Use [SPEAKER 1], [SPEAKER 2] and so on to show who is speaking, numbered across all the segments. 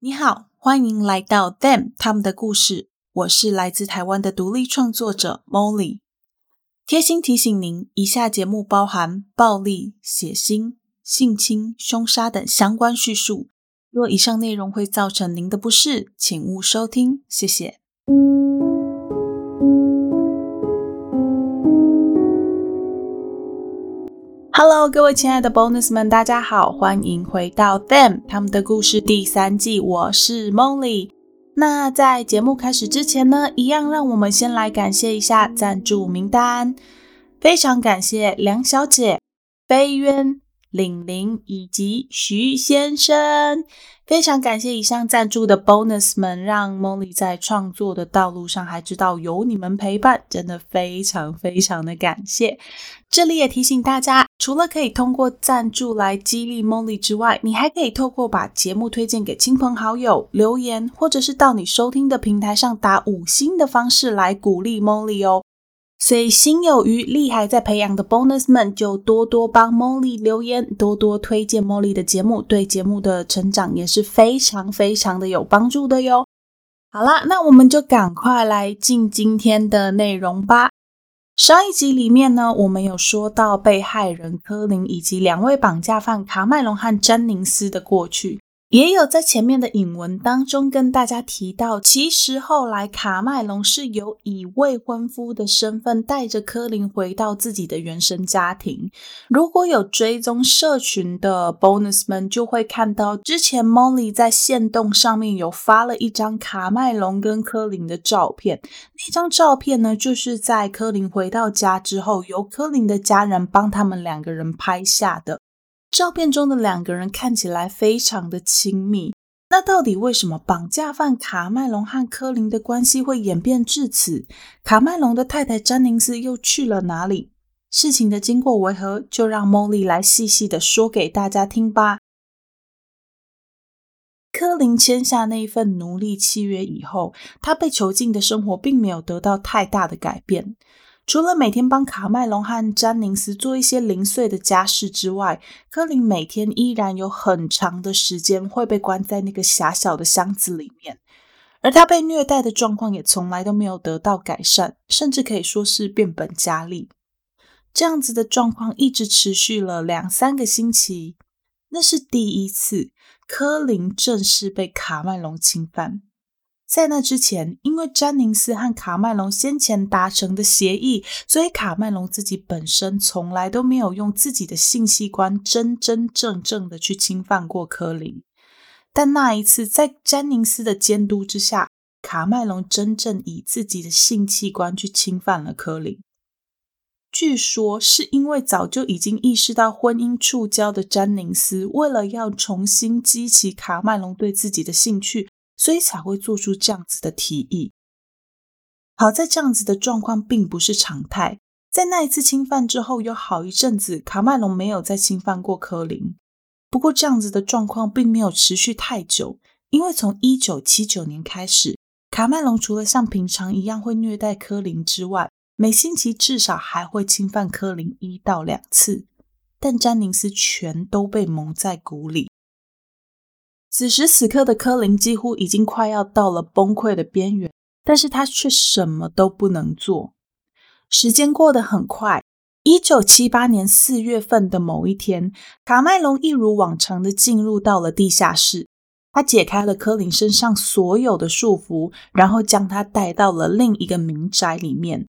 [SPEAKER 1] 你好，欢迎来到 Them 他们的故事。我是来自台湾的独立创作者 Molly。贴心提醒您，以下节目包含暴力、血腥、性侵、凶杀等相关叙述。若以上内容会造成您的不适，请勿收听。谢谢。Hello，各位亲爱的 Bonus 们，大家好，欢迎回到 Them 他们的故事第三季。我是 Molly。那在节目开始之前呢，一样让我们先来感谢一下赞助名单。非常感谢梁小姐、飞渊、玲玲以及徐先生。非常感谢以上赞助的 Bonus 们，让 Molly 在创作的道路上还知道有你们陪伴，真的非常非常的感谢。这里也提醒大家，除了可以通过赞助来激励 Molly 之外，你还可以透过把节目推荐给亲朋好友、留言，或者是到你收听的平台上打五星的方式来鼓励 Molly 哦。所以心有余力还在培养的 bonus 们，就多多帮 Molly 留言，多多推荐 Molly 的节目，对节目的成长也是非常非常的有帮助的哟。好啦，那我们就赶快来进今天的内容吧。上一集里面呢，我们有说到被害人科林以及两位绑架犯卡麦隆和詹宁斯的过去。也有在前面的引文当中跟大家提到，其实后来卡麦隆是有以未婚夫的身份带着柯林回到自己的原生家庭。如果有追踪社群的 bonus 们，就会看到之前 Molly 在线动上面有发了一张卡麦隆跟柯林的照片。那张照片呢，就是在柯林回到家之后，由柯林的家人帮他们两个人拍下的。照片中的两个人看起来非常的亲密，那到底为什么绑架犯卡麦隆和科林的关系会演变至此？卡麦隆的太太詹宁斯又去了哪里？事情的经过为何？就让茉莉来细细的说给大家听吧。科林签下那一份奴隶契约以后，他被囚禁的生活并没有得到太大的改变。除了每天帮卡麦隆和詹宁斯做一些零碎的家事之外，科林每天依然有很长的时间会被关在那个狭小的箱子里面，而他被虐待的状况也从来都没有得到改善，甚至可以说是变本加厉。这样子的状况一直持续了两三个星期，那是第一次科林正式被卡麦隆侵犯。在那之前，因为詹宁斯和卡麦隆先前达成的协议，所以卡麦隆自己本身从来都没有用自己的性器官真真正正的去侵犯过科林。但那一次，在詹宁斯的监督之下，卡麦隆真正以自己的性器官去侵犯了科林。据说是因为早就已经意识到婚姻触礁的詹宁斯，为了要重新激起卡麦隆对自己的兴趣。所以才会做出这样子的提议。好在这样子的状况并不是常态。在那一次侵犯之后，有好一阵子，卡麦隆没有再侵犯过科林。不过这样子的状况并没有持续太久，因为从一九七九年开始，卡麦隆除了像平常一样会虐待科林之外，每星期至少还会侵犯科林一到两次。但詹宁斯全都被蒙在鼓里。此时此刻的科林几乎已经快要到了崩溃的边缘，但是他却什么都不能做。时间过得很快，一九七八年四月份的某一天，卡麦隆一如往常的进入到了地下室，他解开了科林身上所有的束缚，然后将他带到了另一个民宅里面。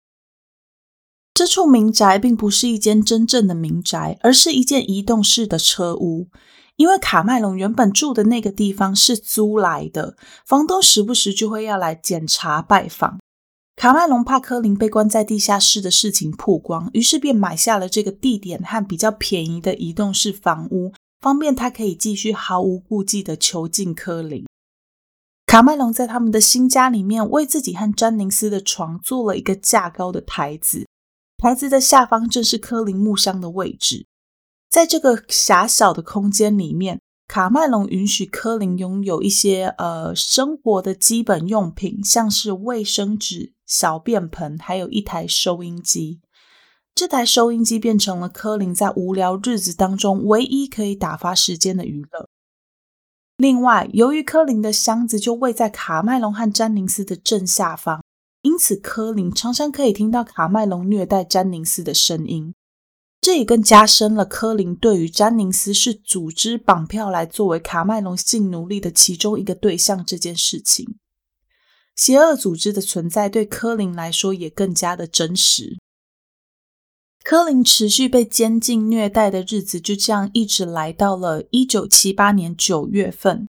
[SPEAKER 1] 这处民宅并不是一间真正的民宅，而是一间移动式的车屋。因为卡麦隆原本住的那个地方是租来的，房东时不时就会要来检查拜访。卡麦隆怕科林被关在地下室的事情曝光，于是便买下了这个地点和比较便宜的移动式房屋，方便他可以继续毫无顾忌的囚禁科林。卡麦隆在他们的新家里面为自己和詹宁斯的床做了一个架高的台子，台子的下方正是科林木箱的位置。在这个狭小的空间里面，卡麦隆允许柯林拥有一些呃生活的基本用品，像是卫生纸、小便盆，还有一台收音机。这台收音机变成了柯林在无聊日子当中唯一可以打发时间的娱乐。另外，由于柯林的箱子就位在卡麦隆和詹宁斯的正下方，因此柯林常常可以听到卡麦隆虐待詹宁斯的声音。这也更加深了科林对于詹宁斯是组织绑票来作为卡麦隆性奴隶的其中一个对象这件事情。邪恶组织的存在对科林来说也更加的真实。科林持续被监禁虐待的日子就这样一直来到了一九七八年九月份。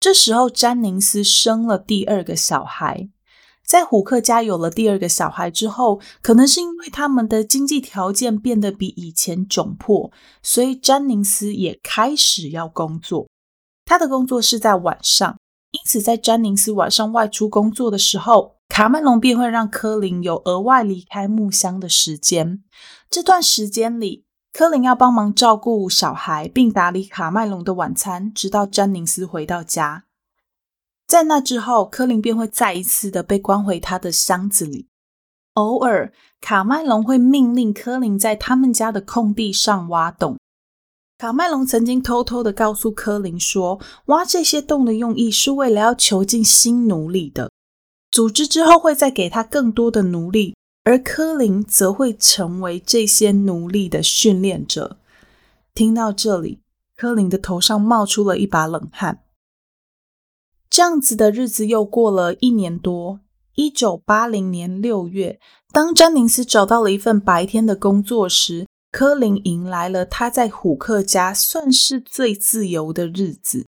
[SPEAKER 1] 这时候，詹宁斯生了第二个小孩。在虎克家有了第二个小孩之后，可能是因为他们的经济条件变得比以前窘迫，所以詹宁斯也开始要工作。他的工作是在晚上，因此在詹宁斯晚上外出工作的时候。卡麦隆便会让科林有额外离开木箱的时间。这段时间里，科林要帮忙照顾小孩，并打理卡麦隆的晚餐，直到詹宁斯回到家。在那之后，科林便会再一次的被关回他的箱子里。偶尔，卡麦隆会命令科林在他们家的空地上挖洞。卡麦隆曾经偷偷的告诉科林说，挖这些洞的用意是为了要囚禁新奴隶的。组织之后会再给他更多的奴隶，而科林则会成为这些奴隶的训练者。听到这里，科林的头上冒出了一把冷汗。这样子的日子又过了一年多。一九八零年六月，当詹宁斯找到了一份白天的工作时，科林迎来了他在虎克家算是最自由的日子。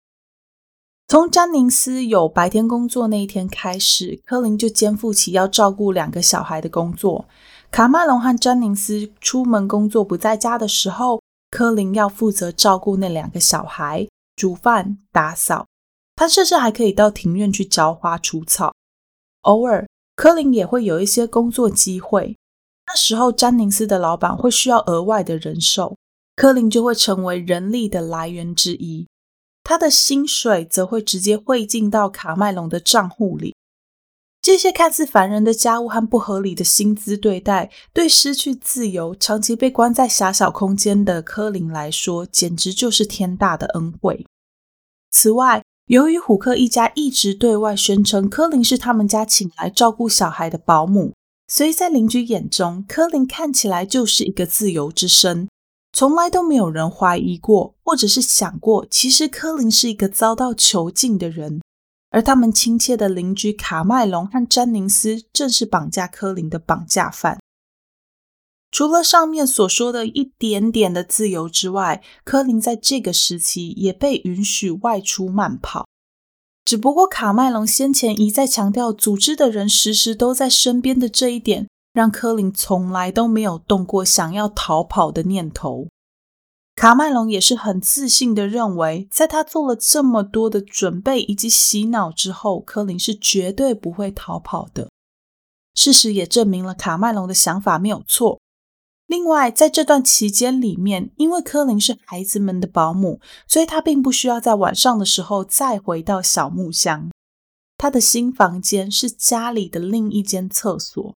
[SPEAKER 1] 从詹宁斯有白天工作那一天开始，科林就肩负起要照顾两个小孩的工作。卡麦隆和詹宁斯出门工作不在家的时候，科林要负责照顾那两个小孩，煮饭、打扫。他甚至还可以到庭院去浇花、除草。偶尔，科林也会有一些工作机会。那时候，詹宁斯的老板会需要额外的人手，科林就会成为人力的来源之一。他的薪水则会直接汇进到卡麦隆的账户里。这些看似烦人的家务和不合理的薪资对待，对失去自由、长期被关在狭小空间的科林来说，简直就是天大的恩惠。此外，由于虎克一家一直对外宣称科林是他们家请来照顾小孩的保姆，所以在邻居眼中，科林看起来就是一个自由之身。从来都没有人怀疑过，或者是想过，其实科林是一个遭到囚禁的人，而他们亲切的邻居卡麦隆和詹宁斯正是绑架科林的绑架犯。除了上面所说的一点点的自由之外，科林在这个时期也被允许外出慢跑。只不过卡麦隆先前一再强调，组织的人时时都在身边的这一点。让科林从来都没有动过想要逃跑的念头。卡麦隆也是很自信的认为，在他做了这么多的准备以及洗脑之后，科林是绝对不会逃跑的。事实也证明了卡麦隆的想法没有错。另外，在这段期间里面，因为柯林是孩子们的保姆，所以他并不需要在晚上的时候再回到小木箱。他的新房间是家里的另一间厕所。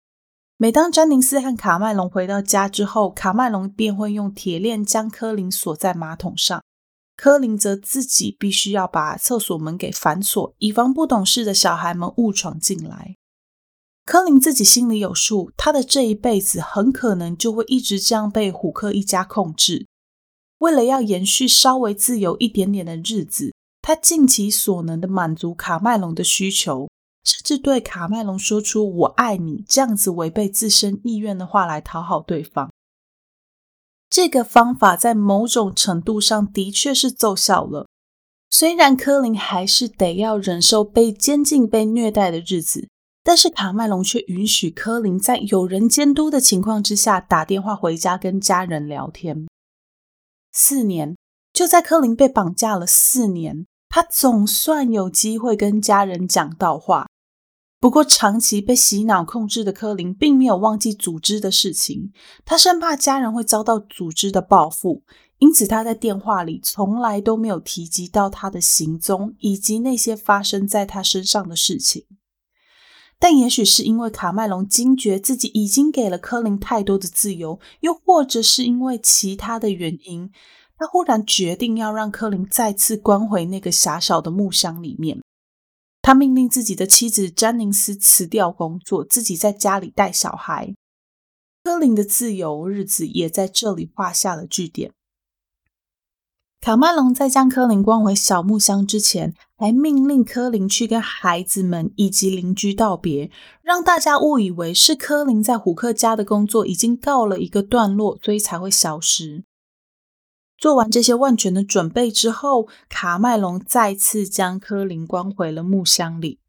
[SPEAKER 1] 每当詹宁斯和卡麦隆回到家之后，卡麦隆便会用铁链将柯林锁在马桶上，柯林则自己必须要把厕所门给反锁，以防不懂事的小孩们误闯进来。科林自己心里有数，他的这一辈子很可能就会一直这样被虎克一家控制。为了要延续稍微自由一点点的日子，他尽其所能的满足卡麦隆的需求。甚至对卡麦隆说出“我爱你”这样子违背自身意愿的话来讨好对方。这个方法在某种程度上的确是奏效了。虽然科林还是得要忍受被监禁、被虐待的日子，但是卡麦隆却允许柯林在有人监督的情况之下打电话回家跟家人聊天。四年，就在柯林被绑架了四年，他总算有机会跟家人讲到话。不过，长期被洗脑控制的柯林并没有忘记组织的事情，他生怕家人会遭到组织的报复，因此他在电话里从来都没有提及到他的行踪以及那些发生在他身上的事情。但也许是因为卡麦隆惊觉自己已经给了科林太多的自由，又或者是因为其他的原因，他忽然决定要让柯林再次关回那个狭小的木箱里面。他命令自己的妻子詹宁斯辞掉工作，自己在家里带小孩。柯林的自由日子也在这里画下了句点。卡麦隆在将柯林关回小木箱之前，还命令柯林去跟孩子们以及邻居道别，让大家误以为是柯林在虎克家的工作已经告了一个段落，所以才会消失。做完这些万全的准备之后，卡麦隆再次将柯林关回了木箱里。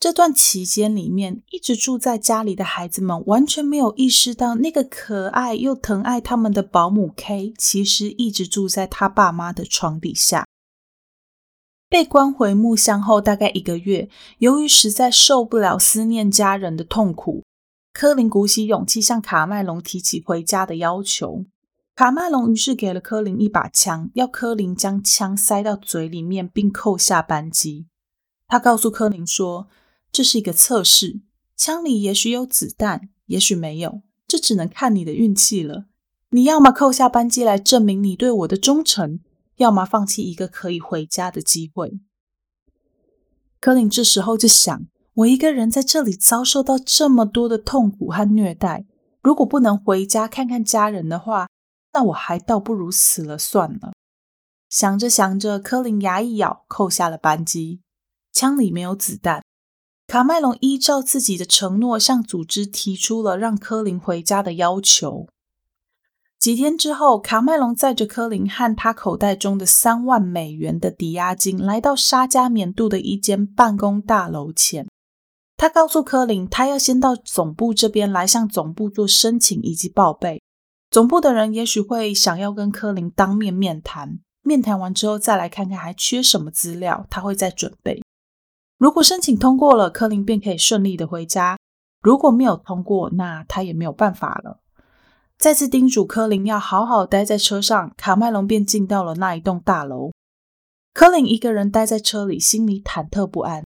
[SPEAKER 1] 这段期间里面，一直住在家里的孩子们完全没有意识到，那个可爱又疼爱他们的保姆 K，其实一直住在他爸妈的床底下。被关回木箱后，大概一个月，由于实在受不了思念家人的痛苦，柯林鼓起勇气向卡麦隆提起回家的要求。卡麦隆于是给了柯林一把枪，要柯林将枪塞到嘴里面，并扣下扳机。他告诉柯林说。这是一个测试，枪里也许有子弹，也许没有，这只能看你的运气了。你要么扣下扳机来证明你对我的忠诚，要么放弃一个可以回家的机会。柯林这时候就想：我一个人在这里遭受到这么多的痛苦和虐待，如果不能回家看看家人的话，那我还倒不如死了算了。想着想着，柯林牙一咬，扣下了扳机，枪里没有子弹。卡麦隆依照自己的承诺，向组织提出了让科林回家的要求。几天之后，卡麦隆载着科林和他口袋中的三万美元的抵押金，来到沙加缅度的一间办公大楼前。他告诉科林，他要先到总部这边来向总部做申请以及报备。总部的人也许会想要跟科林当面面谈，面谈完之后再来看看还缺什么资料，他会再准备。如果申请通过了，柯林便可以顺利的回家；如果没有通过，那他也没有办法了。再次叮嘱柯林要好好待在车上，卡麦隆便进到了那一栋大楼。柯林一个人待在车里，心里忐忑不安。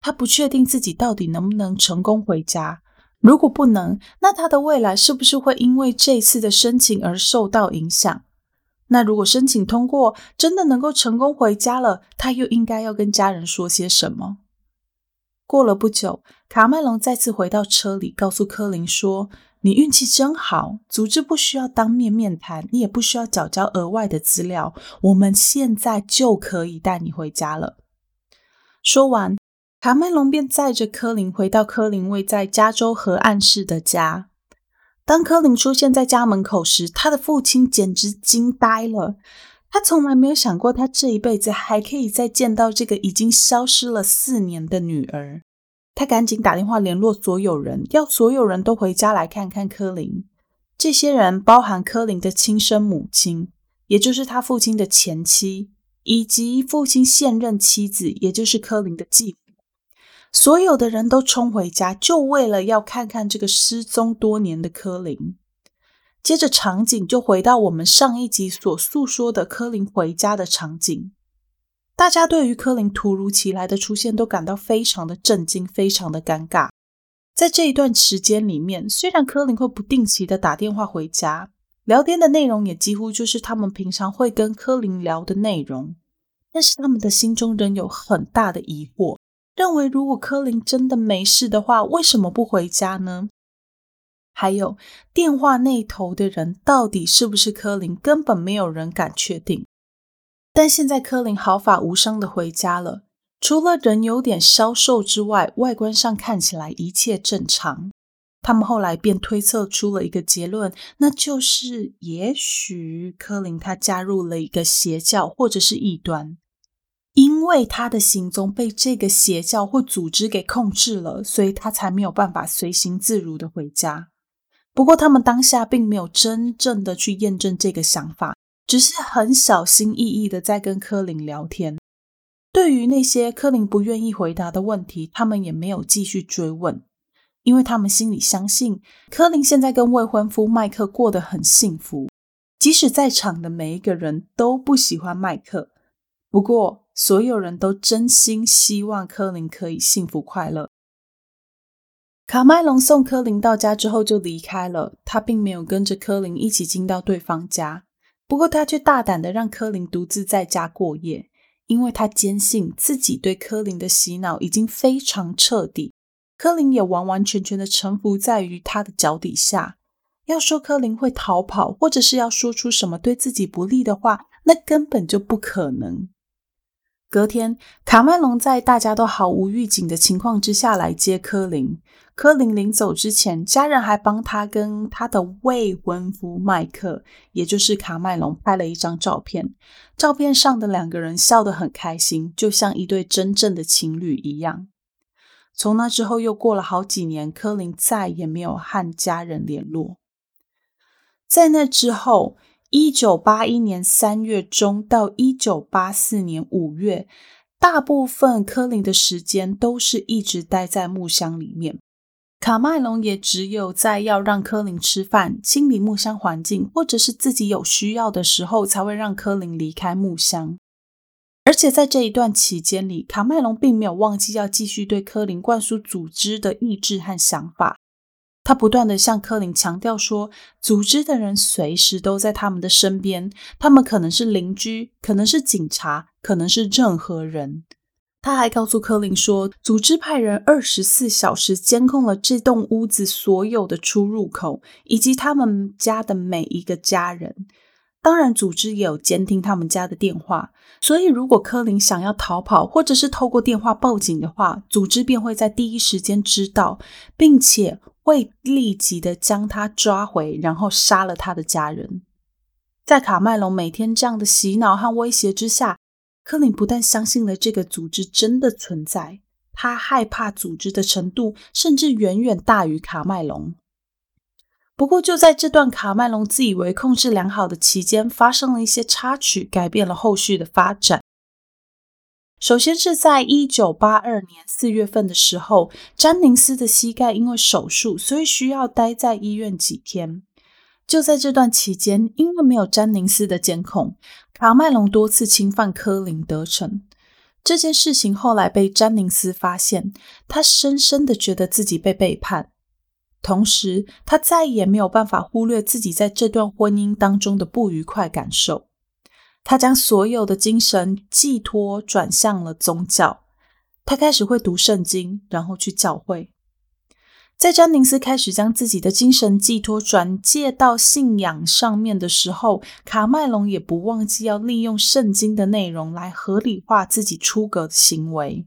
[SPEAKER 1] 他不确定自己到底能不能成功回家。如果不能，那他的未来是不是会因为这次的申请而受到影响？那如果申请通过，真的能够成功回家了，他又应该要跟家人说些什么？过了不久，卡麦隆再次回到车里，告诉柯林说：“你运气真好，组织不需要当面面谈，你也不需要缴交额外的资料，我们现在就可以带你回家了。”说完，卡麦隆便载着柯林回到柯林位在加州河岸市的家。当柯林出现在家门口时，他的父亲简直惊呆了。他从来没有想过，他这一辈子还可以再见到这个已经消失了四年的女儿。他赶紧打电话联络所有人，要所有人都回家来看看柯林。这些人包含柯林的亲生母亲，也就是他父亲的前妻，以及父亲现任妻子，也就是柯林的继母。所有的人都冲回家，就为了要看看这个失踪多年的柯林。接着场景就回到我们上一集所诉说的柯林回家的场景。大家对于柯林突如其来的出现都感到非常的震惊，非常的尴尬。在这一段时间里面，虽然柯林会不定期的打电话回家，聊天的内容也几乎就是他们平常会跟柯林聊的内容，但是他们的心中仍有很大的疑惑，认为如果柯林真的没事的话，为什么不回家呢？还有电话那头的人到底是不是柯林，根本没有人敢确定。但现在柯林毫发无伤的回家了，除了人有点消瘦之外，外观上看起来一切正常。他们后来便推测出了一个结论，那就是也许柯林他加入了一个邪教或者是异端，因为他的行踪被这个邪教或组织给控制了，所以他才没有办法随行自如的回家。不过，他们当下并没有真正的去验证这个想法，只是很小心翼翼的在跟柯林聊天。对于那些柯林不愿意回答的问题，他们也没有继续追问，因为他们心里相信柯林现在跟未婚夫麦克过得很幸福，即使在场的每一个人都不喜欢麦克。不过，所有人都真心希望柯林可以幸福快乐。卡麦隆送柯林到家之后就离开了，他并没有跟着柯林一起进到对方家。不过他却大胆的让柯林独自在家过夜，因为他坚信自己对柯林的洗脑已经非常彻底，柯林也完完全全的臣服在于他的脚底下。要说柯林会逃跑，或者是要说出什么对自己不利的话，那根本就不可能。隔天，卡麦隆在大家都毫无预警的情况之下来接柯林。柯林临走之前，家人还帮他跟他的未婚夫麦克，也就是卡麦隆拍了一张照片。照片上的两个人笑得很开心，就像一对真正的情侣一样。从那之后，又过了好几年，柯林再也没有和家人联络。在那之后。一九八一年三月中到一九八四年五月，大部分柯林的时间都是一直待在木箱里面。卡麦隆也只有在要让柯林吃饭、清理木箱环境，或者是自己有需要的时候，才会让柯林离开木箱。而且在这一段期间里，卡麦隆并没有忘记要继续对柯林灌输组织的意志和想法。他不断的向柯林强调说，组织的人随时都在他们的身边，他们可能是邻居，可能是警察，可能是任何人。他还告诉柯林说，组织派人二十四小时监控了这栋屋子所有的出入口，以及他们家的每一个家人。当然，组织也有监听他们家的电话，所以如果柯林想要逃跑，或者是透过电话报警的话，组织便会在第一时间知道，并且。会立即的将他抓回，然后杀了他的家人。在卡麦隆每天这样的洗脑和威胁之下，柯林不但相信了这个组织真的存在，他害怕组织的程度甚至远远大于卡麦隆。不过，就在这段卡麦隆自以为控制良好的期间，发生了一些插曲，改变了后续的发展。首先是在一九八二年四月份的时候，詹宁斯的膝盖因为手术，所以需要待在医院几天。就在这段期间，因为没有詹宁斯的监控，卡麦隆多次侵犯科林得逞。这件事情后来被詹宁斯发现，他深深的觉得自己被背叛，同时他再也没有办法忽略自己在这段婚姻当中的不愉快感受。他将所有的精神寄托转向了宗教。他开始会读圣经，然后去教会。在詹宁斯开始将自己的精神寄托转借到信仰上面的时候，卡麦隆也不忘记要利用圣经的内容来合理化自己出格的行为。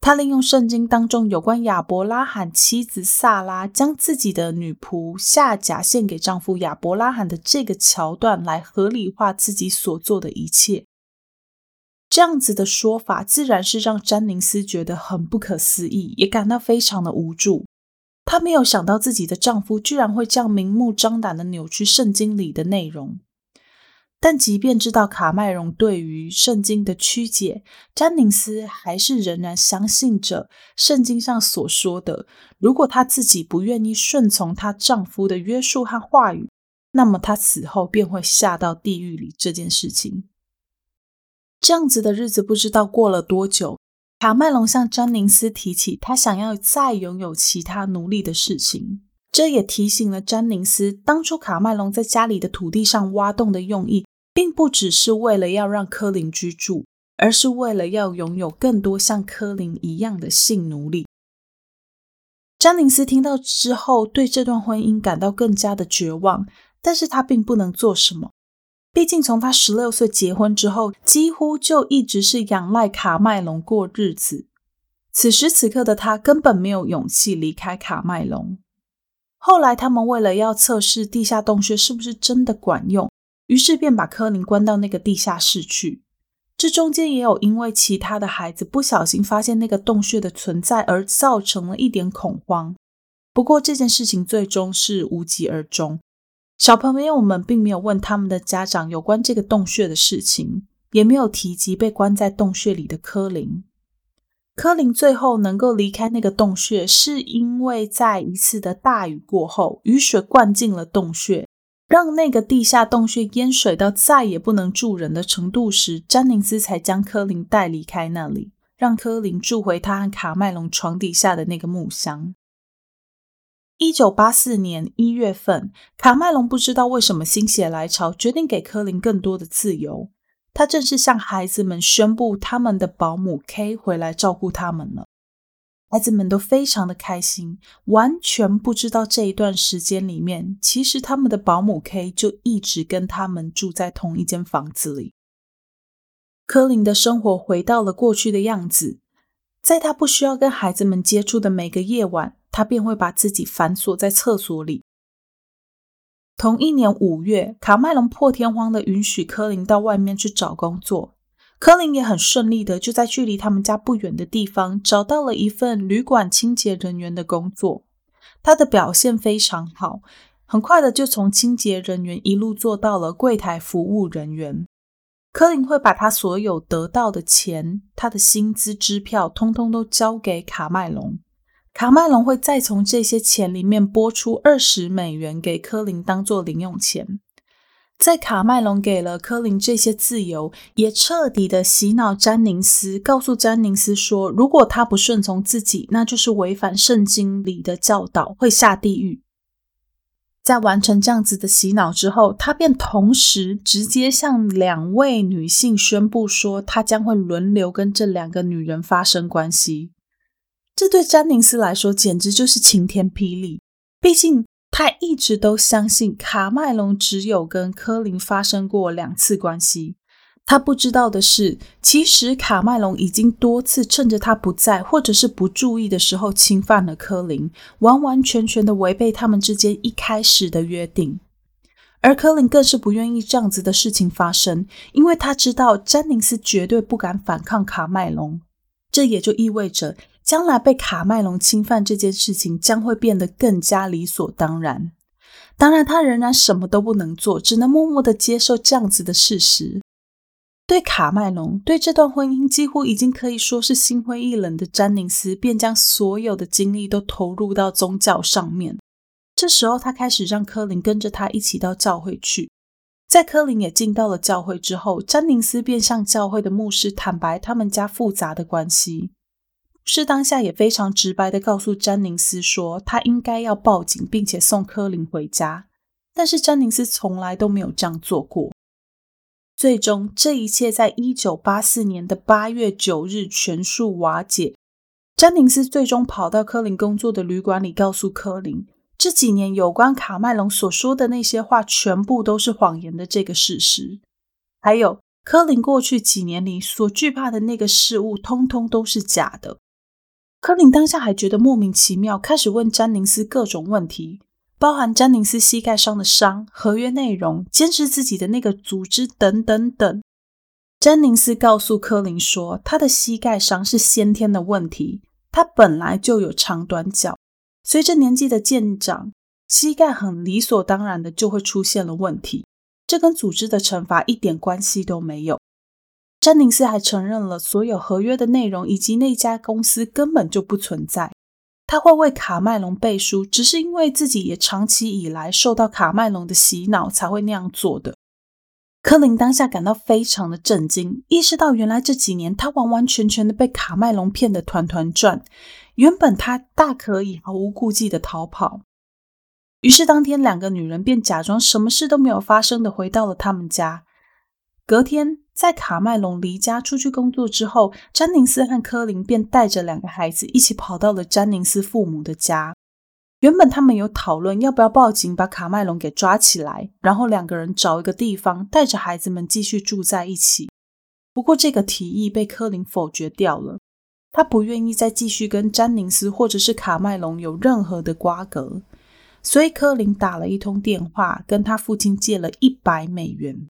[SPEAKER 1] 他利用圣经当中有关亚伯拉罕妻子萨拉将自己的女仆夏甲献给丈夫亚伯拉罕的这个桥段来合理化自己所做的一切。这样子的说法自然是让詹宁斯觉得很不可思议，也感到非常的无助。她没有想到自己的丈夫居然会这样明目张胆的扭曲圣经里的内容。但即便知道卡麦隆对于圣经的曲解，詹宁斯还是仍然相信着圣经上所说的：如果她自己不愿意顺从她丈夫的约束和话语，那么她死后便会下到地狱里。这件事情，这样子的日子不知道过了多久，卡麦隆向詹宁斯提起他想要再拥有其他奴隶的事情。这也提醒了詹宁斯，当初卡麦隆在家里的土地上挖洞的用意，并不只是为了要让科林居住，而是为了要拥有更多像科林一样的性奴隶。詹宁斯听到之后，对这段婚姻感到更加的绝望，但是他并不能做什么，毕竟从他十六岁结婚之后，几乎就一直是仰赖卡麦隆过日子。此时此刻的他根本没有勇气离开卡麦隆。后来，他们为了要测试地下洞穴是不是真的管用，于是便把柯林关到那个地下室去。这中间也有因为其他的孩子不小心发现那个洞穴的存在而造成了一点恐慌。不过这件事情最终是无疾而终。小朋友们并没有问他们的家长有关这个洞穴的事情，也没有提及被关在洞穴里的柯林。柯林最后能够离开那个洞穴，是因为在一次的大雨过后，雨水灌进了洞穴，让那个地下洞穴淹水到再也不能住人的程度时，詹宁斯才将柯林带离开那里，让柯林住回他和卡麦隆床底下的那个木箱。一九八四年一月份，卡麦隆不知道为什么心血来潮，决定给科林更多的自由。他正式向孩子们宣布，他们的保姆 K 回来照顾他们了。孩子们都非常的开心，完全不知道这一段时间里面，其实他们的保姆 K 就一直跟他们住在同一间房子里。科林的生活回到了过去的样子，在他不需要跟孩子们接触的每个夜晚，他便会把自己反锁在厕所里。同一年五月，卡麦隆破天荒的允许柯林到外面去找工作，柯林也很顺利的就在距离他们家不远的地方找到了一份旅馆清洁人员的工作。他的表现非常好，很快的就从清洁人员一路做到了柜台服务人员。柯林会把他所有得到的钱、他的薪资支票，通通都交给卡麦隆。卡麦隆会再从这些钱里面拨出二十美元给科林当做零用钱。在卡麦隆给了科林这些自由，也彻底的洗脑詹宁斯，告诉詹宁斯说，如果他不顺从自己，那就是违反圣经里的教导，会下地狱。在完成这样子的洗脑之后，他便同时直接向两位女性宣布说，他将会轮流跟这两个女人发生关系。这对詹宁斯来说简直就是晴天霹雳。毕竟他一直都相信卡麦隆只有跟科林发生过两次关系。他不知道的是，其实卡麦隆已经多次趁着他不在或者是不注意的时候侵犯了科林，完完全全的违背他们之间一开始的约定。而科林更是不愿意这样子的事情发生，因为他知道詹宁斯绝对不敢反抗卡麦隆。这也就意味着，将来被卡麦隆侵犯这件事情将会变得更加理所当然。当然，他仍然什么都不能做，只能默默的接受这样子的事实。对卡麦隆，对这段婚姻几乎已经可以说是心灰意冷的詹宁斯，便将所有的精力都投入到宗教上面。这时候，他开始让科林跟着他一起到教会去。在科林也进到了教会之后，詹宁斯便向教会的牧师坦白他们家复杂的关系。是当下也非常直白的告诉詹宁斯说，他应该要报警，并且送科林回家。但是詹宁斯从来都没有这样做过。最终，这一切在一九八四年的八月九日全数瓦解。詹宁斯最终跑到科林工作的旅馆里，告诉科林，这几年有关卡麦隆所说的那些话全部都是谎言的这个事实，还有科林过去几年里所惧怕的那个事物，通通都是假的。柯林当下还觉得莫名其妙，开始问詹宁斯各种问题。包含詹宁斯膝盖上的伤、合约内容、坚持自己的那个组织等等等。詹宁斯告诉柯林说，他的膝盖伤是先天的问题，他本来就有长短脚，随着年纪的渐长，膝盖很理所当然的就会出现了问题，这跟组织的惩罚一点关系都没有。詹宁斯还承认了所有合约的内容以及那家公司根本就不存在。他会为卡麦隆背书，只是因为自己也长期以来受到卡麦隆的洗脑，才会那样做的。柯林当下感到非常的震惊，意识到原来这几年他完完全全的被卡麦隆骗得团团转。原本他大可以毫无顾忌的逃跑，于是当天两个女人便假装什么事都没有发生的回到了他们家。隔天。在卡麦隆离家出去工作之后，詹宁斯和科林便带着两个孩子一起跑到了詹宁斯父母的家。原本他们有讨论要不要报警把卡麦隆给抓起来，然后两个人找一个地方带着孩子们继续住在一起。不过这个提议被科林否决掉了，他不愿意再继续跟詹宁斯或者是卡麦隆有任何的瓜葛，所以科林打了一通电话，跟他父亲借了一百美元。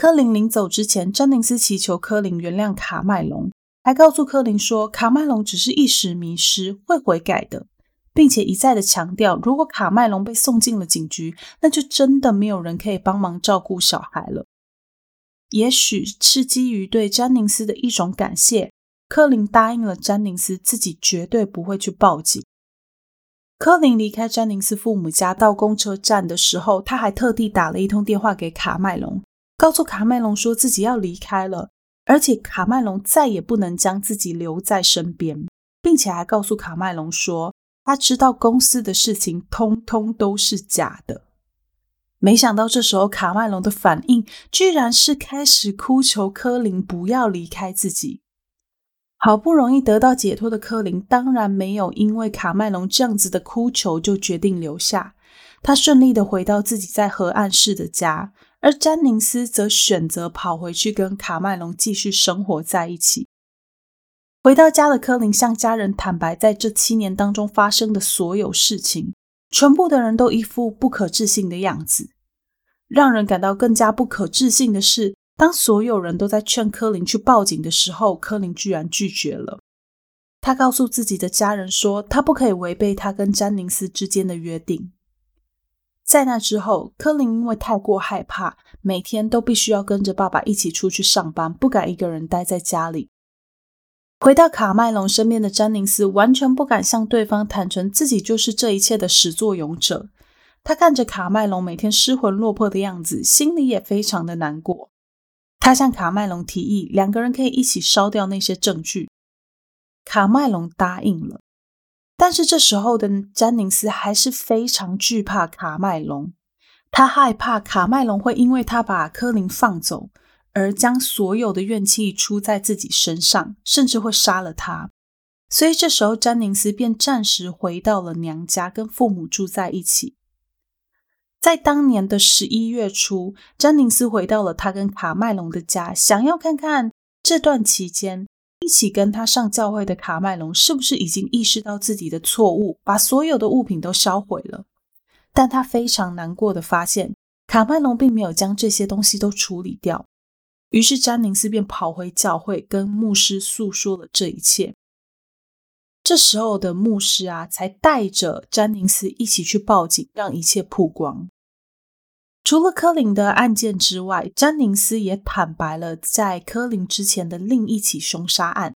[SPEAKER 1] 柯林临走之前，詹宁斯祈求柯林原谅卡麦隆，还告诉柯林说，卡麦隆只是一时迷失，会悔改的，并且一再的强调，如果卡麦隆被送进了警局，那就真的没有人可以帮忙照顾小孩了。也许是基于对詹宁斯的一种感谢，柯林答应了詹宁斯，自己绝对不会去报警。柯林离开詹宁斯父母家到公车站的时候，他还特地打了一通电话给卡麦隆。告诉卡麦隆说自己要离开了，而且卡麦隆再也不能将自己留在身边，并且还告诉卡麦隆说，他知道公司的事情通通都是假的。没想到这时候卡麦隆的反应居然是开始哭求科林不要离开自己。好不容易得到解脱的科林当然没有因为卡麦隆这样子的哭求就决定留下，他顺利的回到自己在河岸市的家，而詹宁斯则选择跑回去跟卡麦隆继续生活在一起。回到家的科林向家人坦白在这七年当中发生的所有事情，全部的人都一副不可置信的样子。让人感到更加不可置信的是。当所有人都在劝科林去报警的时候，科林居然拒绝了。他告诉自己的家人说，他不可以违背他跟詹宁斯之间的约定。在那之后，科林因为太过害怕，每天都必须要跟着爸爸一起出去上班，不敢一个人待在家里。回到卡麦隆身边的詹宁斯完全不敢向对方坦诚自己就是这一切的始作俑者。他看着卡麦隆每天失魂落魄的样子，心里也非常的难过。他向卡麦隆提议，两个人可以一起烧掉那些证据。卡麦隆答应了，但是这时候的詹宁斯还是非常惧怕卡麦隆。他害怕卡麦隆会因为他把柯林放走，而将所有的怨气出在自己身上，甚至会杀了他。所以这时候，詹宁斯便暂时回到了娘家，跟父母住在一起。在当年的十一月初，詹宁斯回到了他跟卡麦隆的家，想要看看这段期间一起跟他上教会的卡麦隆是不是已经意识到自己的错误，把所有的物品都销毁了。但他非常难过的发现，卡麦隆并没有将这些东西都处理掉。于是詹宁斯便跑回教会，跟牧师诉说了这一切。这时候的牧师啊，才带着詹宁斯一起去报警，让一切曝光。除了科林的案件之外，詹宁斯也坦白了在科林之前的另一起凶杀案。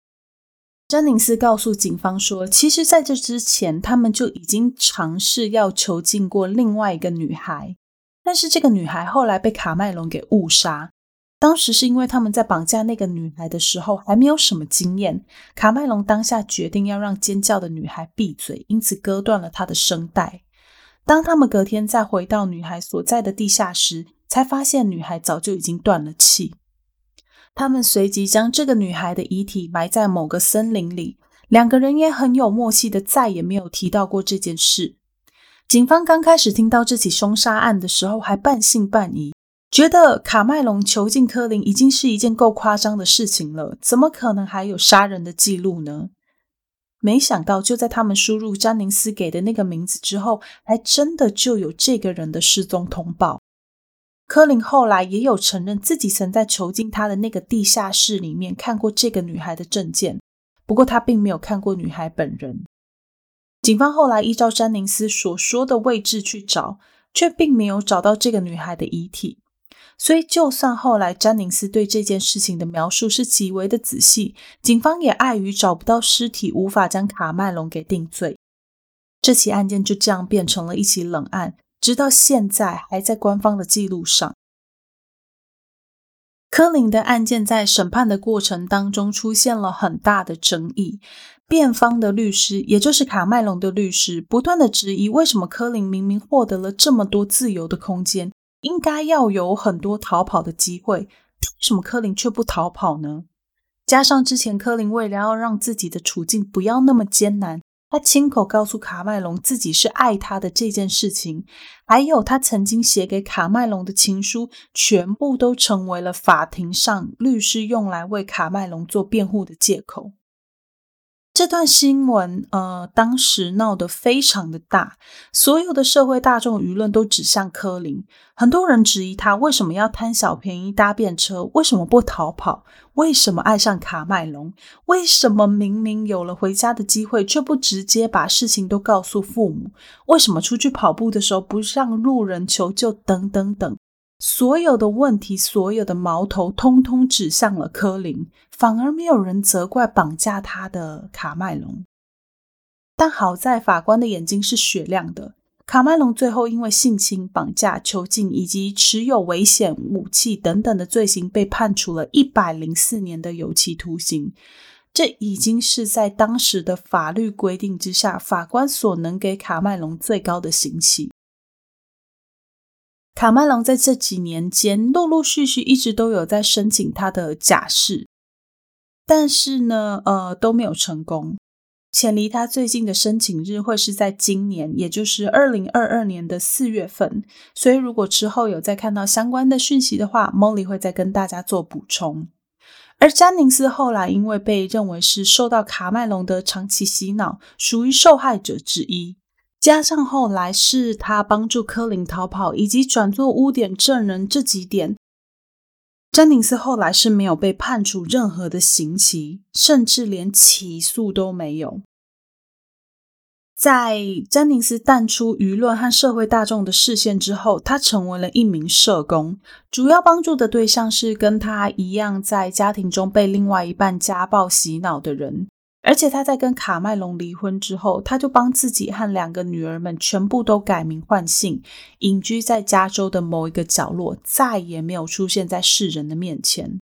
[SPEAKER 1] 詹宁斯告诉警方说，其实在这之前，他们就已经尝试要囚禁过另外一个女孩，但是这个女孩后来被卡麦隆给误杀。当时是因为他们在绑架那个女孩的时候还没有什么经验，卡麦隆当下决定要让尖叫的女孩闭嘴，因此割断了她的声带。当他们隔天再回到女孩所在的地下室，才发现女孩早就已经断了气。他们随即将这个女孩的遗体埋在某个森林里，两个人也很有默契的再也没有提到过这件事。警方刚开始听到这起凶杀案的时候，还半信半疑。觉得卡麦隆囚禁科林已经是一件够夸张的事情了，怎么可能还有杀人的记录呢？没想到，就在他们输入詹宁斯给的那个名字之后，还真的就有这个人的失踪通报。科林后来也有承认自己曾在囚禁他的那个地下室里面看过这个女孩的证件，不过他并没有看过女孩本人。警方后来依照詹宁斯所说的位置去找，却并没有找到这个女孩的遗体。所以，就算后来詹宁斯对这件事情的描述是极为的仔细，警方也碍于找不到尸体，无法将卡麦隆给定罪。这起案件就这样变成了一起冷案，直到现在还在官方的记录上。科林的案件在审判的过程当中出现了很大的争议，辩方的律师，也就是卡麦隆的律师，不断的质疑为什么科林明明获得了这么多自由的空间。应该要有很多逃跑的机会，为什么柯林却不逃跑呢？加上之前柯林为了要让自己的处境不要那么艰难，他亲口告诉卡麦隆自己是爱他的这件事情，还有他曾经写给卡麦隆的情书，全部都成为了法庭上律师用来为卡麦隆做辩护的借口。这段新闻，呃，当时闹得非常的大，所有的社会大众舆论都指向柯林，很多人质疑他为什么要贪小便宜搭便车，为什么不逃跑，为什么爱上卡麦隆，为什么明明有了回家的机会，却不直接把事情都告诉父母，为什么出去跑步的时候不让路人求救，等等等。所有的问题，所有的矛头，通通指向了科林，反而没有人责怪绑架他的卡麦隆。但好在法官的眼睛是雪亮的，卡麦隆最后因为性侵、绑架、囚禁以及持有危险武器等等的罪行，被判处了一百零四年的有期徒刑。这已经是在当时的法律规定之下，法官所能给卡麦隆最高的刑期。卡麦隆在这几年间，陆陆续续一直都有在申请他的假释，但是呢，呃，都没有成功。且离他最近的申请日会是在今年，也就是二零二二年的四月份。所以，如果之后有再看到相关的讯息的话，Molly 会再跟大家做补充。而詹宁斯后来因为被认为是受到卡麦隆的长期洗脑，属于受害者之一。加上后来是他帮助柯林逃跑，以及转做污点证人这几点，詹宁斯后来是没有被判处任何的刑期，甚至连起诉都没有。在詹宁斯淡出舆论和社会大众的视线之后，他成为了一名社工，主要帮助的对象是跟他一样在家庭中被另外一半家暴洗脑的人。而且他在跟卡麦隆离婚之后，他就帮自己和两个女儿们全部都改名换姓，隐居在加州的某一个角落，再也没有出现在世人的面前。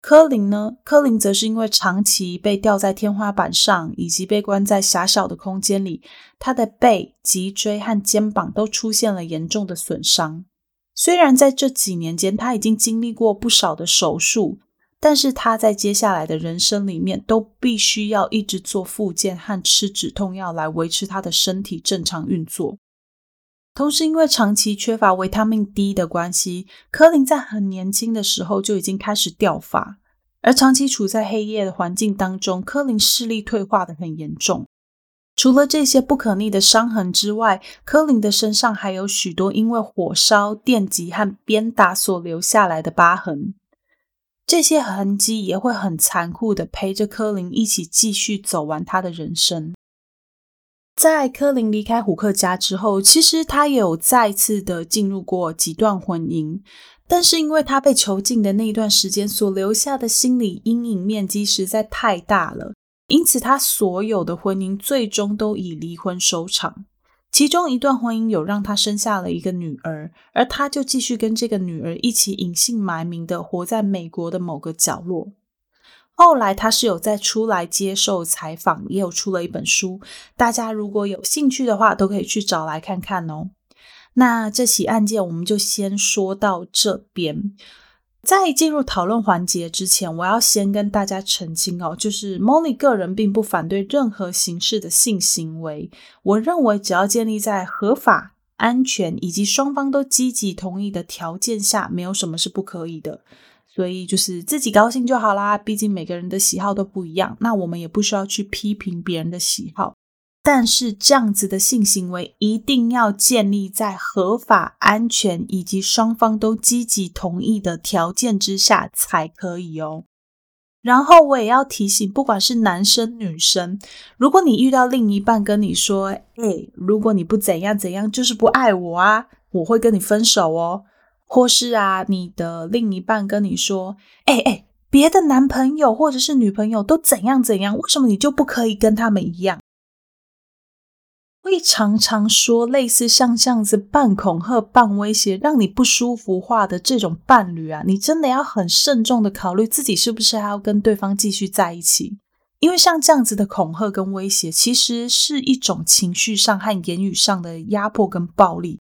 [SPEAKER 1] 科林呢？科林则是因为长期被吊在天花板上，以及被关在狭小的空间里，他的背、脊椎和肩膀都出现了严重的损伤。虽然在这几年间，他已经经历过不少的手术。但是他在接下来的人生里面都必须要一直做复健和吃止痛药来维持他的身体正常运作。同时，因为长期缺乏维他命 D 的关系，科林在很年轻的时候就已经开始掉发。而长期处在黑夜的环境当中，科林视力退化的很严重。除了这些不可逆的伤痕之外，科林的身上还有许多因为火烧、电击和鞭打所留下来的疤痕。这些痕迹也会很残酷的陪着柯林一起继续走完他的人生。在柯林离开虎克家之后，其实他有再次的进入过几段婚姻，但是因为他被囚禁的那一段时间所留下的心理阴影面积实在太大了，因此他所有的婚姻最终都以离婚收场。其中一段婚姻有让他生下了一个女儿，而他就继续跟这个女儿一起隐姓埋名的活在美国的某个角落。后来他是有再出来接受采访，也有出了一本书，大家如果有兴趣的话，都可以去找来看看哦。那这起案件我们就先说到这边。在进入讨论环节之前，我要先跟大家澄清哦，就是 Molly 个人并不反对任何形式的性行为。我认为只要建立在合法、安全以及双方都积极同意的条件下，没有什么是不可以的。所以就是自己高兴就好啦，毕竟每个人的喜好都不一样，那我们也不需要去批评别人的喜好。但是这样子的性行为一定要建立在合法、安全以及双方都积极同意的条件之下才可以哦。然后我也要提醒，不管是男生女生，如果你遇到另一半跟你说：“哎，如果你不怎样怎样，就是不爱我啊，我会跟你分手哦。”或是啊，你的另一半跟你说：“哎哎，别的男朋友或者是女朋友都怎样怎样，为什么你就不可以跟他们一样？”会常常说类似像这样子半恐吓、半威胁，让你不舒服话的这种伴侣啊，你真的要很慎重的考虑自己是不是还要跟对方继续在一起。因为像这样子的恐吓跟威胁，其实是一种情绪上和言语上的压迫跟暴力，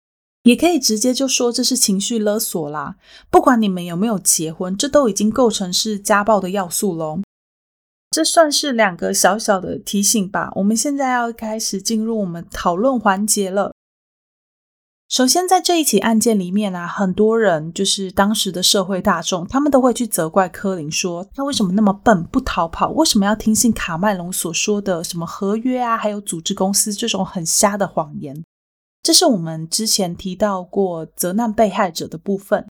[SPEAKER 1] 也可以直接就说这是情绪勒索啦。不管你们有没有结婚，这都已经构成是家暴的要素喽。这算是两个小小的提醒吧。我们现在要开始进入我们讨论环节了。首先，在这一起案件里面啊，很多人就是当时的社会大众，他们都会去责怪柯林，说他为什么那么笨，不逃跑，为什么要听信卡麦隆所说的什么合约啊，还有组织公司这种很瞎的谎言。这是我们之前提到过责难被害者的部分。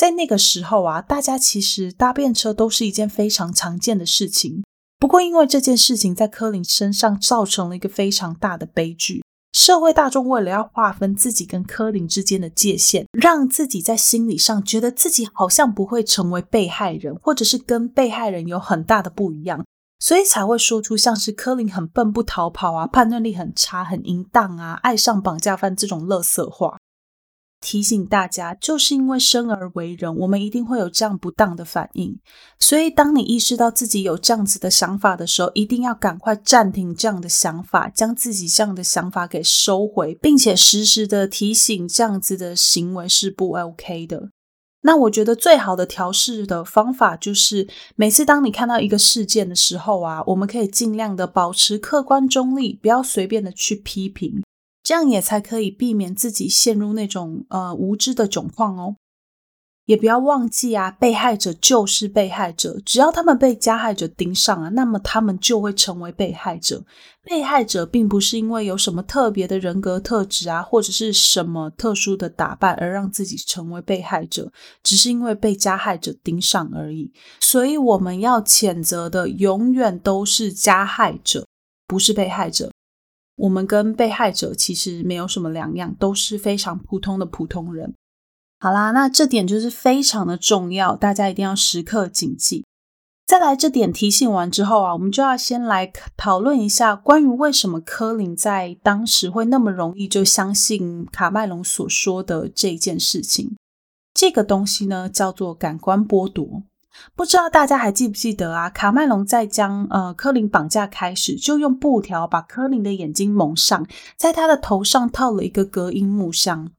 [SPEAKER 1] 在那个时候啊，大家其实搭便车都是一件非常常见的事情。不过，因为这件事情在柯林身上造成了一个非常大的悲剧，社会大众为了要划分自己跟柯林之间的界限，让自己在心理上觉得自己好像不会成为被害人，或者是跟被害人有很大的不一样，所以才会说出像是柯林很笨不逃跑啊，判断力很差，很淫荡啊，爱上绑架犯这种垃圾话。提醒大家，就是因为生而为人，我们一定会有这样不当的反应。所以，当你意识到自己有这样子的想法的时候，一定要赶快暂停这样的想法，将自己这样的想法给收回，并且时时的提醒这样子的行为是不 OK 的。那我觉得最好的调试的方法就是，每次当你看到一个事件的时候啊，我们可以尽量的保持客观中立，不要随便的去批评。这样也才可以避免自己陷入那种呃无知的窘况哦。也不要忘记啊，被害者就是被害者，只要他们被加害者盯上了，那么他们就会成为被害者。被害者并不是因为有什么特别的人格特质啊，或者是什么特殊的打扮而让自己成为被害者，只是因为被加害者盯上而已。所以我们要谴责的永远都是加害者，不是被害者。我们跟被害者其实没有什么两样，都是非常普通的普通人。好啦，那这点就是非常的重要，大家一定要时刻谨记。再来这点提醒完之后啊，我们就要先来讨论一下关于为什么柯林在当时会那么容易就相信卡麦隆所说的这件事情。这个东西呢，叫做感官剥夺。不知道大家还记不记得啊？卡麦隆在将呃柯林绑架开始，就用布条把柯林的眼睛蒙上，在他的头上套了一个隔音木箱。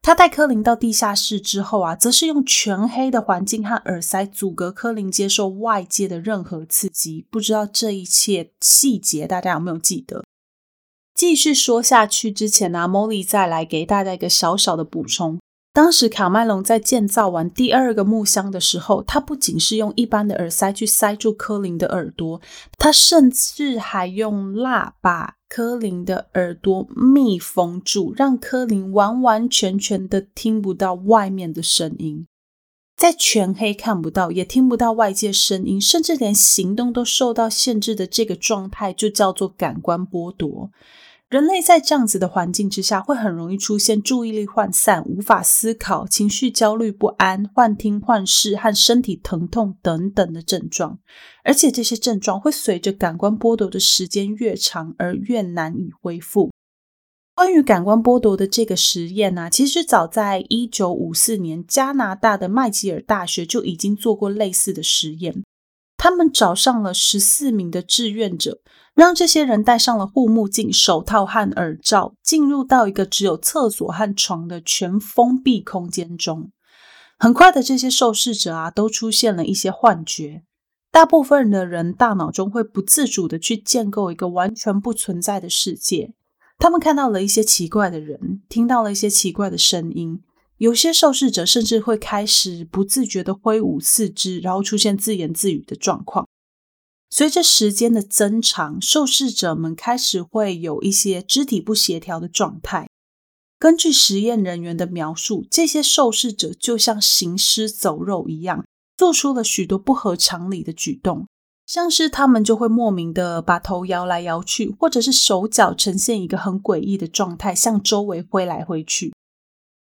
[SPEAKER 1] 他带柯林到地下室之后啊，则是用全黑的环境和耳塞阻隔柯林接受外界的任何刺激。不知道这一切细节大家有没有记得？继续说下去之前呢，莫莉再来给大家一个小小的补充。当时卡麦隆在建造完第二个木箱的时候，他不仅是用一般的耳塞去塞住柯林的耳朵，他甚至还用蜡把柯林的耳朵密封住，让柯林完完全全的听不到外面的声音，在全黑看不到也听不到外界声音，甚至连行动都受到限制的这个状态，就叫做感官剥夺。人类在这样子的环境之下，会很容易出现注意力涣散、无法思考、情绪焦虑不安、幻听幻视和身体疼痛等等的症状。而且这些症状会随着感官剥夺的时间越长而越难以恢复。关于感官剥夺的这个实验呢，其实早在一九五四年，加拿大的麦吉尔大学就已经做过类似的实验。他们找上了十四名的志愿者。让这些人戴上了护目镜、手套和耳罩，进入到一个只有厕所和床的全封闭空间中。很快的，这些受试者啊，都出现了一些幻觉。大部分的人大脑中会不自主的去建构一个完全不存在的世界。他们看到了一些奇怪的人，听到了一些奇怪的声音。有些受试者甚至会开始不自觉的挥舞四肢，然后出现自言自语的状况。随着时间的增长，受试者们开始会有一些肢体不协调的状态。根据实验人员的描述，这些受试者就像行尸走肉一样，做出了许多不合常理的举动，像是他们就会莫名的把头摇来摇去，或者是手脚呈现一个很诡异的状态，向周围挥来挥去。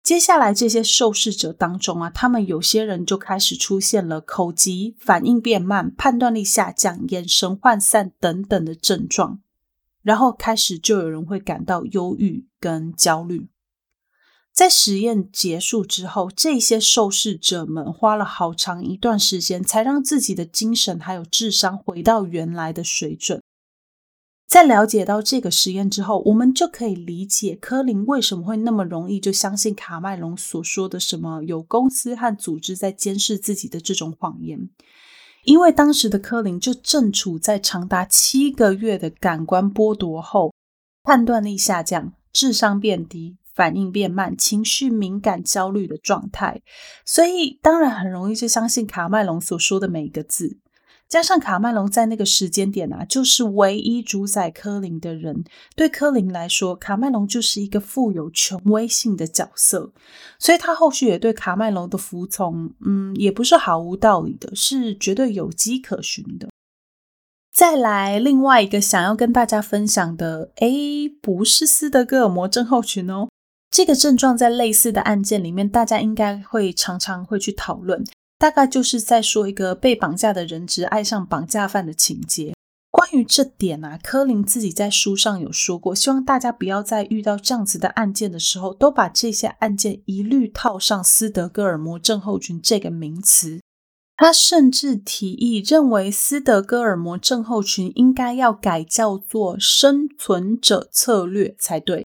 [SPEAKER 1] 接下来这些受试者当中啊，他们有些人就开始出现了口疾、反应变慢、判断力下降、眼神涣散等等的症状，然后开始就有人会感到忧郁跟焦虑。在实验结束之后，这些受试者们花了好长一段时间，才让自己的精神还有智商回到原来的水准。在了解到这个实验之后，我们就可以理解柯林为什么会那么容易就相信卡麦隆所说的什么有公司和组织在监视自己的这种谎言。因为当时的柯林就正处在长达七个月的感官剥夺后，判断力下降、智商变低、反应变慢、情绪敏感、焦虑的状态，所以当然很容易就相信卡麦隆所说的每一个字。加上卡麦隆在那个时间点啊，就是唯一主宰科林的人。对科林来说，卡麦隆就是一个富有权威性的角色，所以他后续也对卡麦隆的服从，嗯，也不是毫无道理的，是绝对有迹可循的。再来，另外一个想要跟大家分享的，诶，不是斯德哥尔摩症候群哦。这个症状在类似的案件里面，大家应该会常常会去讨论。大概就是在说一个被绑架的人质爱上绑架犯的情节。关于这点啊，柯林自己在书上有说过，希望大家不要在遇到这样子的案件的时候，都把这些案件一律套上斯德哥尔摩症候群这个名词。他甚至提议认为斯德哥尔摩症候群应该要改叫做生存者策略才对。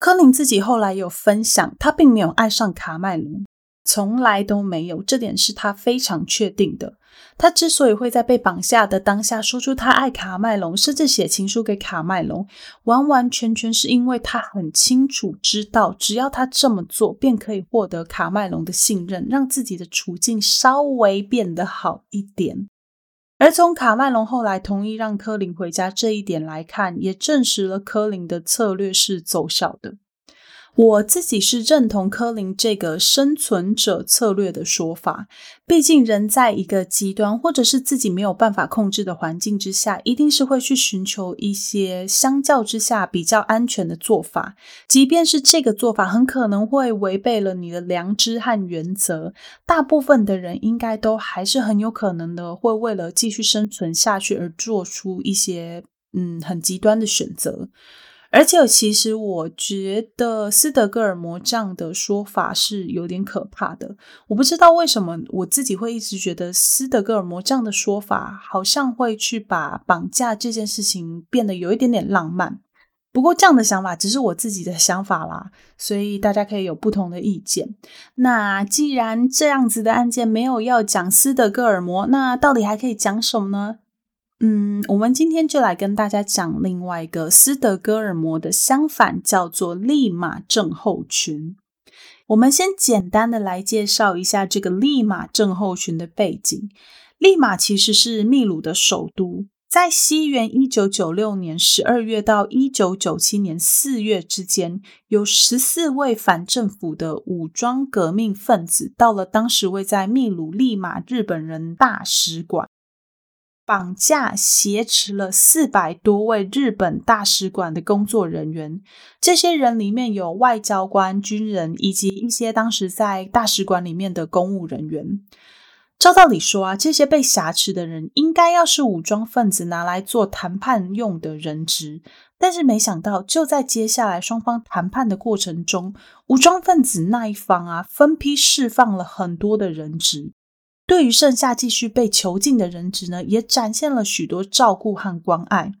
[SPEAKER 1] 柯林自己后来有分享，他并没有爱上卡麦隆。从来都没有，这点是他非常确定的。他之所以会在被绑架的当下说出他爱卡麦隆，甚至写情书给卡麦隆，完完全全是因为他很清楚知道，只要他这么做，便可以获得卡麦隆的信任，让自己的处境稍微变得好一点。而从卡麦隆后来同意让柯林回家这一点来看，也证实了柯林的策略是奏效的。我自己是认同科林这个生存者策略的说法。毕竟，人在一个极端或者是自己没有办法控制的环境之下，一定是会去寻求一些相较之下比较安全的做法。即便是这个做法很可能会违背了你的良知和原则，大部分的人应该都还是很有可能的，会为了继续生存下去而做出一些嗯很极端的选择。而且，其实我觉得斯德哥尔摩这样的说法是有点可怕的。我不知道为什么我自己会一直觉得斯德哥尔摩这样的说法好像会去把绑架这件事情变得有一点点浪漫。不过，这样的想法只是我自己的想法啦，所以大家可以有不同的意见。那既然这样子的案件没有要讲斯德哥尔摩，那到底还可以讲什么呢？嗯，我们今天就来跟大家讲另外一个斯德哥尔摩的相反，叫做利马症候群。我们先简单的来介绍一下这个利马症候群的背景。利马其实是秘鲁的首都，在西元一九九六年十二月到一九九七年四月之间，有十四位反政府的武装革命分子到了当时位在秘鲁利马日本人大使馆。绑架挟持了四百多位日本大使馆的工作人员，这些人里面有外交官、军人以及一些当时在大使馆里面的公务人员。照道理说啊，这些被挟持的人应该要是武装分子拿来做谈判用的人质，但是没想到，就在接下来双方谈判的过程中，武装分子那一方啊，分批释放了很多的人质。对于剩下继续被囚禁的人质呢，也展现了许多照顾和关爱。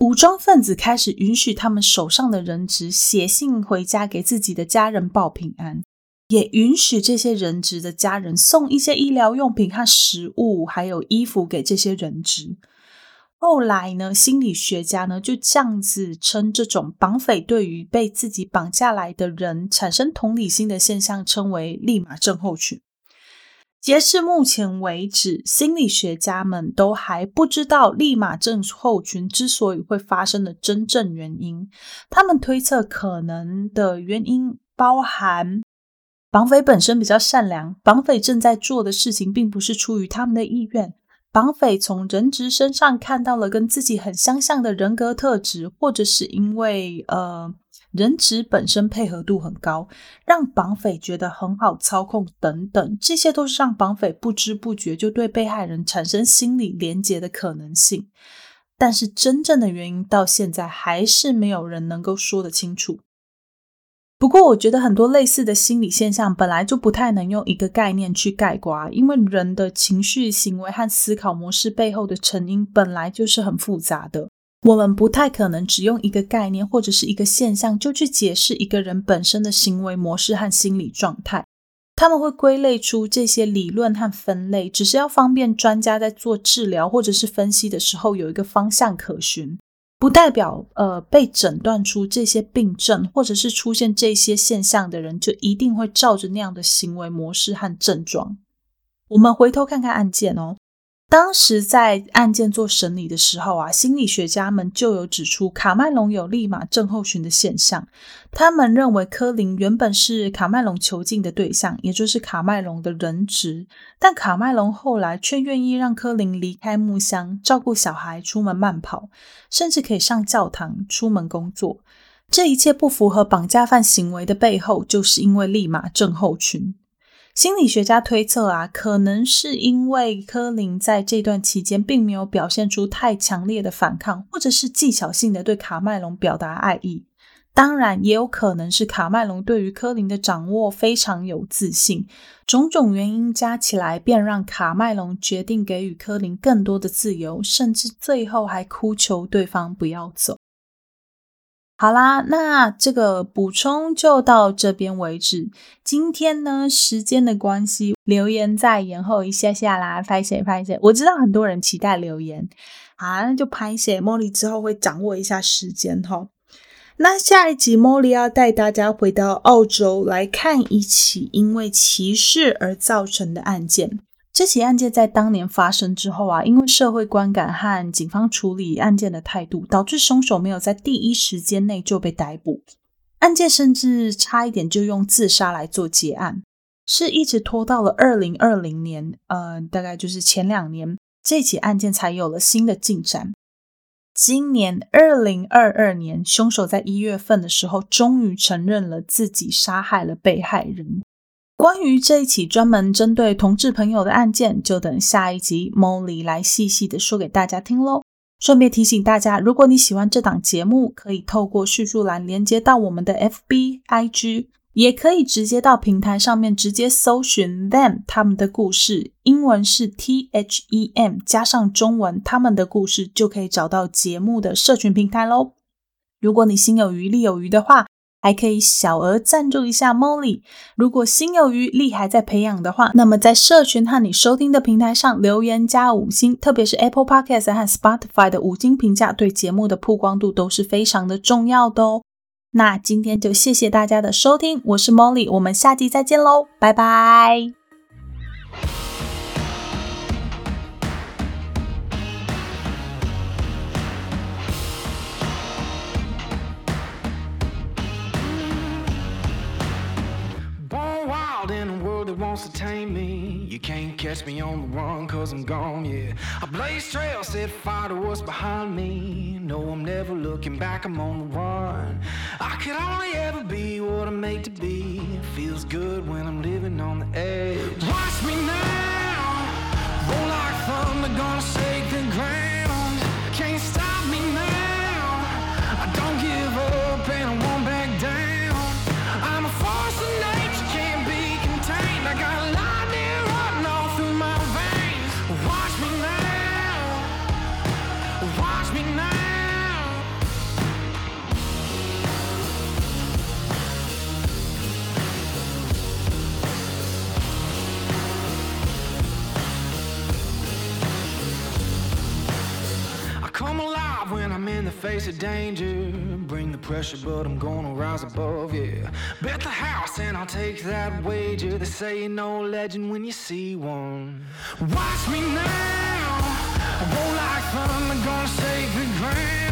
[SPEAKER 1] 武装分子开始允许他们手上的人质写信回家给自己的家人报平安，也允许这些人质的家人送一些医疗用品和食物，还有衣服给这些人质。后来呢，心理学家呢就这样子称这种绑匪对于被自己绑架来的人产生同理心的现象，称为利马症候群。截至目前为止，心理学家们都还不知道利马症候群之所以会发生的真正原因。他们推测可能的原因包含：绑匪本身比较善良，绑匪正在做的事情并不是出于他们的意愿，绑匪从人质身上看到了跟自己很相像的人格特质，或者是因为呃。人质本身配合度很高，让绑匪觉得很好操控，等等，这些都是让绑匪不知不觉就对被害人产生心理连结的可能性。但是真正的原因到现在还是没有人能够说得清楚。不过，我觉得很多类似的心理现象本来就不太能用一个概念去概括，因为人的情绪、行为和思考模式背后的成因本来就是很复杂的。我们不太可能只用一个概念或者是一个现象就去解释一个人本身的行为模式和心理状态。他们会归类出这些理论和分类，只是要方便专家在做治疗或者是分析的时候有一个方向可循，不代表呃被诊断出这些病症或者是出现这些现象的人就一定会照着那样的行为模式和症状。我们回头看看案件哦。当时在案件做审理的时候啊，心理学家们就有指出卡麦隆有立马症候群的现象。他们认为科林原本是卡麦隆囚禁的对象，也就是卡麦隆的人质，但卡麦隆后来却愿意让科林离开木箱，照顾小孩，出门慢跑，甚至可以上教堂、出门工作。这一切不符合绑架犯行为的背后，就是因为立马症候群。心理学家推测啊，可能是因为柯林在这段期间并没有表现出太强烈的反抗，或者是技巧性的对卡麦隆表达爱意。当然，也有可能是卡麦隆对于柯林的掌握非常有自信，种种原因加起来，便让卡麦隆决定给予柯林更多的自由，甚至最后还哭求对方不要走。好啦，那这个补充就到这边为止。今天呢，时间的关系，留言再延后一下下啦，拍写拍写。我知道很多人期待留言，好，那就拍写。茉莉之后会掌握一下时间哈。那下一集，茉莉要带大家回到澳洲来看一起因为歧视而造成的案件。这起案件在当年发生之后啊，因为社会观感和警方处理案件的态度，导致凶手没有在第一时间内就被逮捕，案件甚至差一点就用自杀来做结案，是一直拖到了二零二零年，呃，大概就是前两年，这起案件才有了新的进展。今年二零二二年，凶手在一月份的时候，终于承认了自己杀害了被害人。关于这一起专门针对同志朋友的案件，就等下一集 Molly 来细细的说给大家听喽。顺便提醒大家，如果你喜欢这档节目，可以透过叙述栏连接到我们的 FB、IG，也可以直接到平台上面直接搜寻 them 他们的故事，英文是 T H E M 加上中文他们的故事，就可以找到节目的社群平台喽。如果你心有余力有余的话，还可以小额赞助一下 Molly。如果心有余力还在培养的话，那么在社群和你收听的平台上留言加五星，特别是 Apple Podcast 和 Spotify 的五星评价，对节目的曝光度都是非常的重要的哦。那今天就谢谢大家的收听，我是 Molly，我们下集再见喽，拜拜。
[SPEAKER 2] Wants to tame me. You can't catch me on the run, cause I'm gone, yeah. I blaze trails, set fire to what's behind me. No, I'm never looking back, I'm on the run. I could only ever be what I'm made to be. It feels good when I'm living on the edge. Watch me now, roll like thunder, gonna shake in the face of danger. Bring the pressure, but I'm gonna rise above, yeah. Bet the house and I'll take that wager. They say you know legend when you see one. Watch me now. I roll like thunder, gonna shake the ground.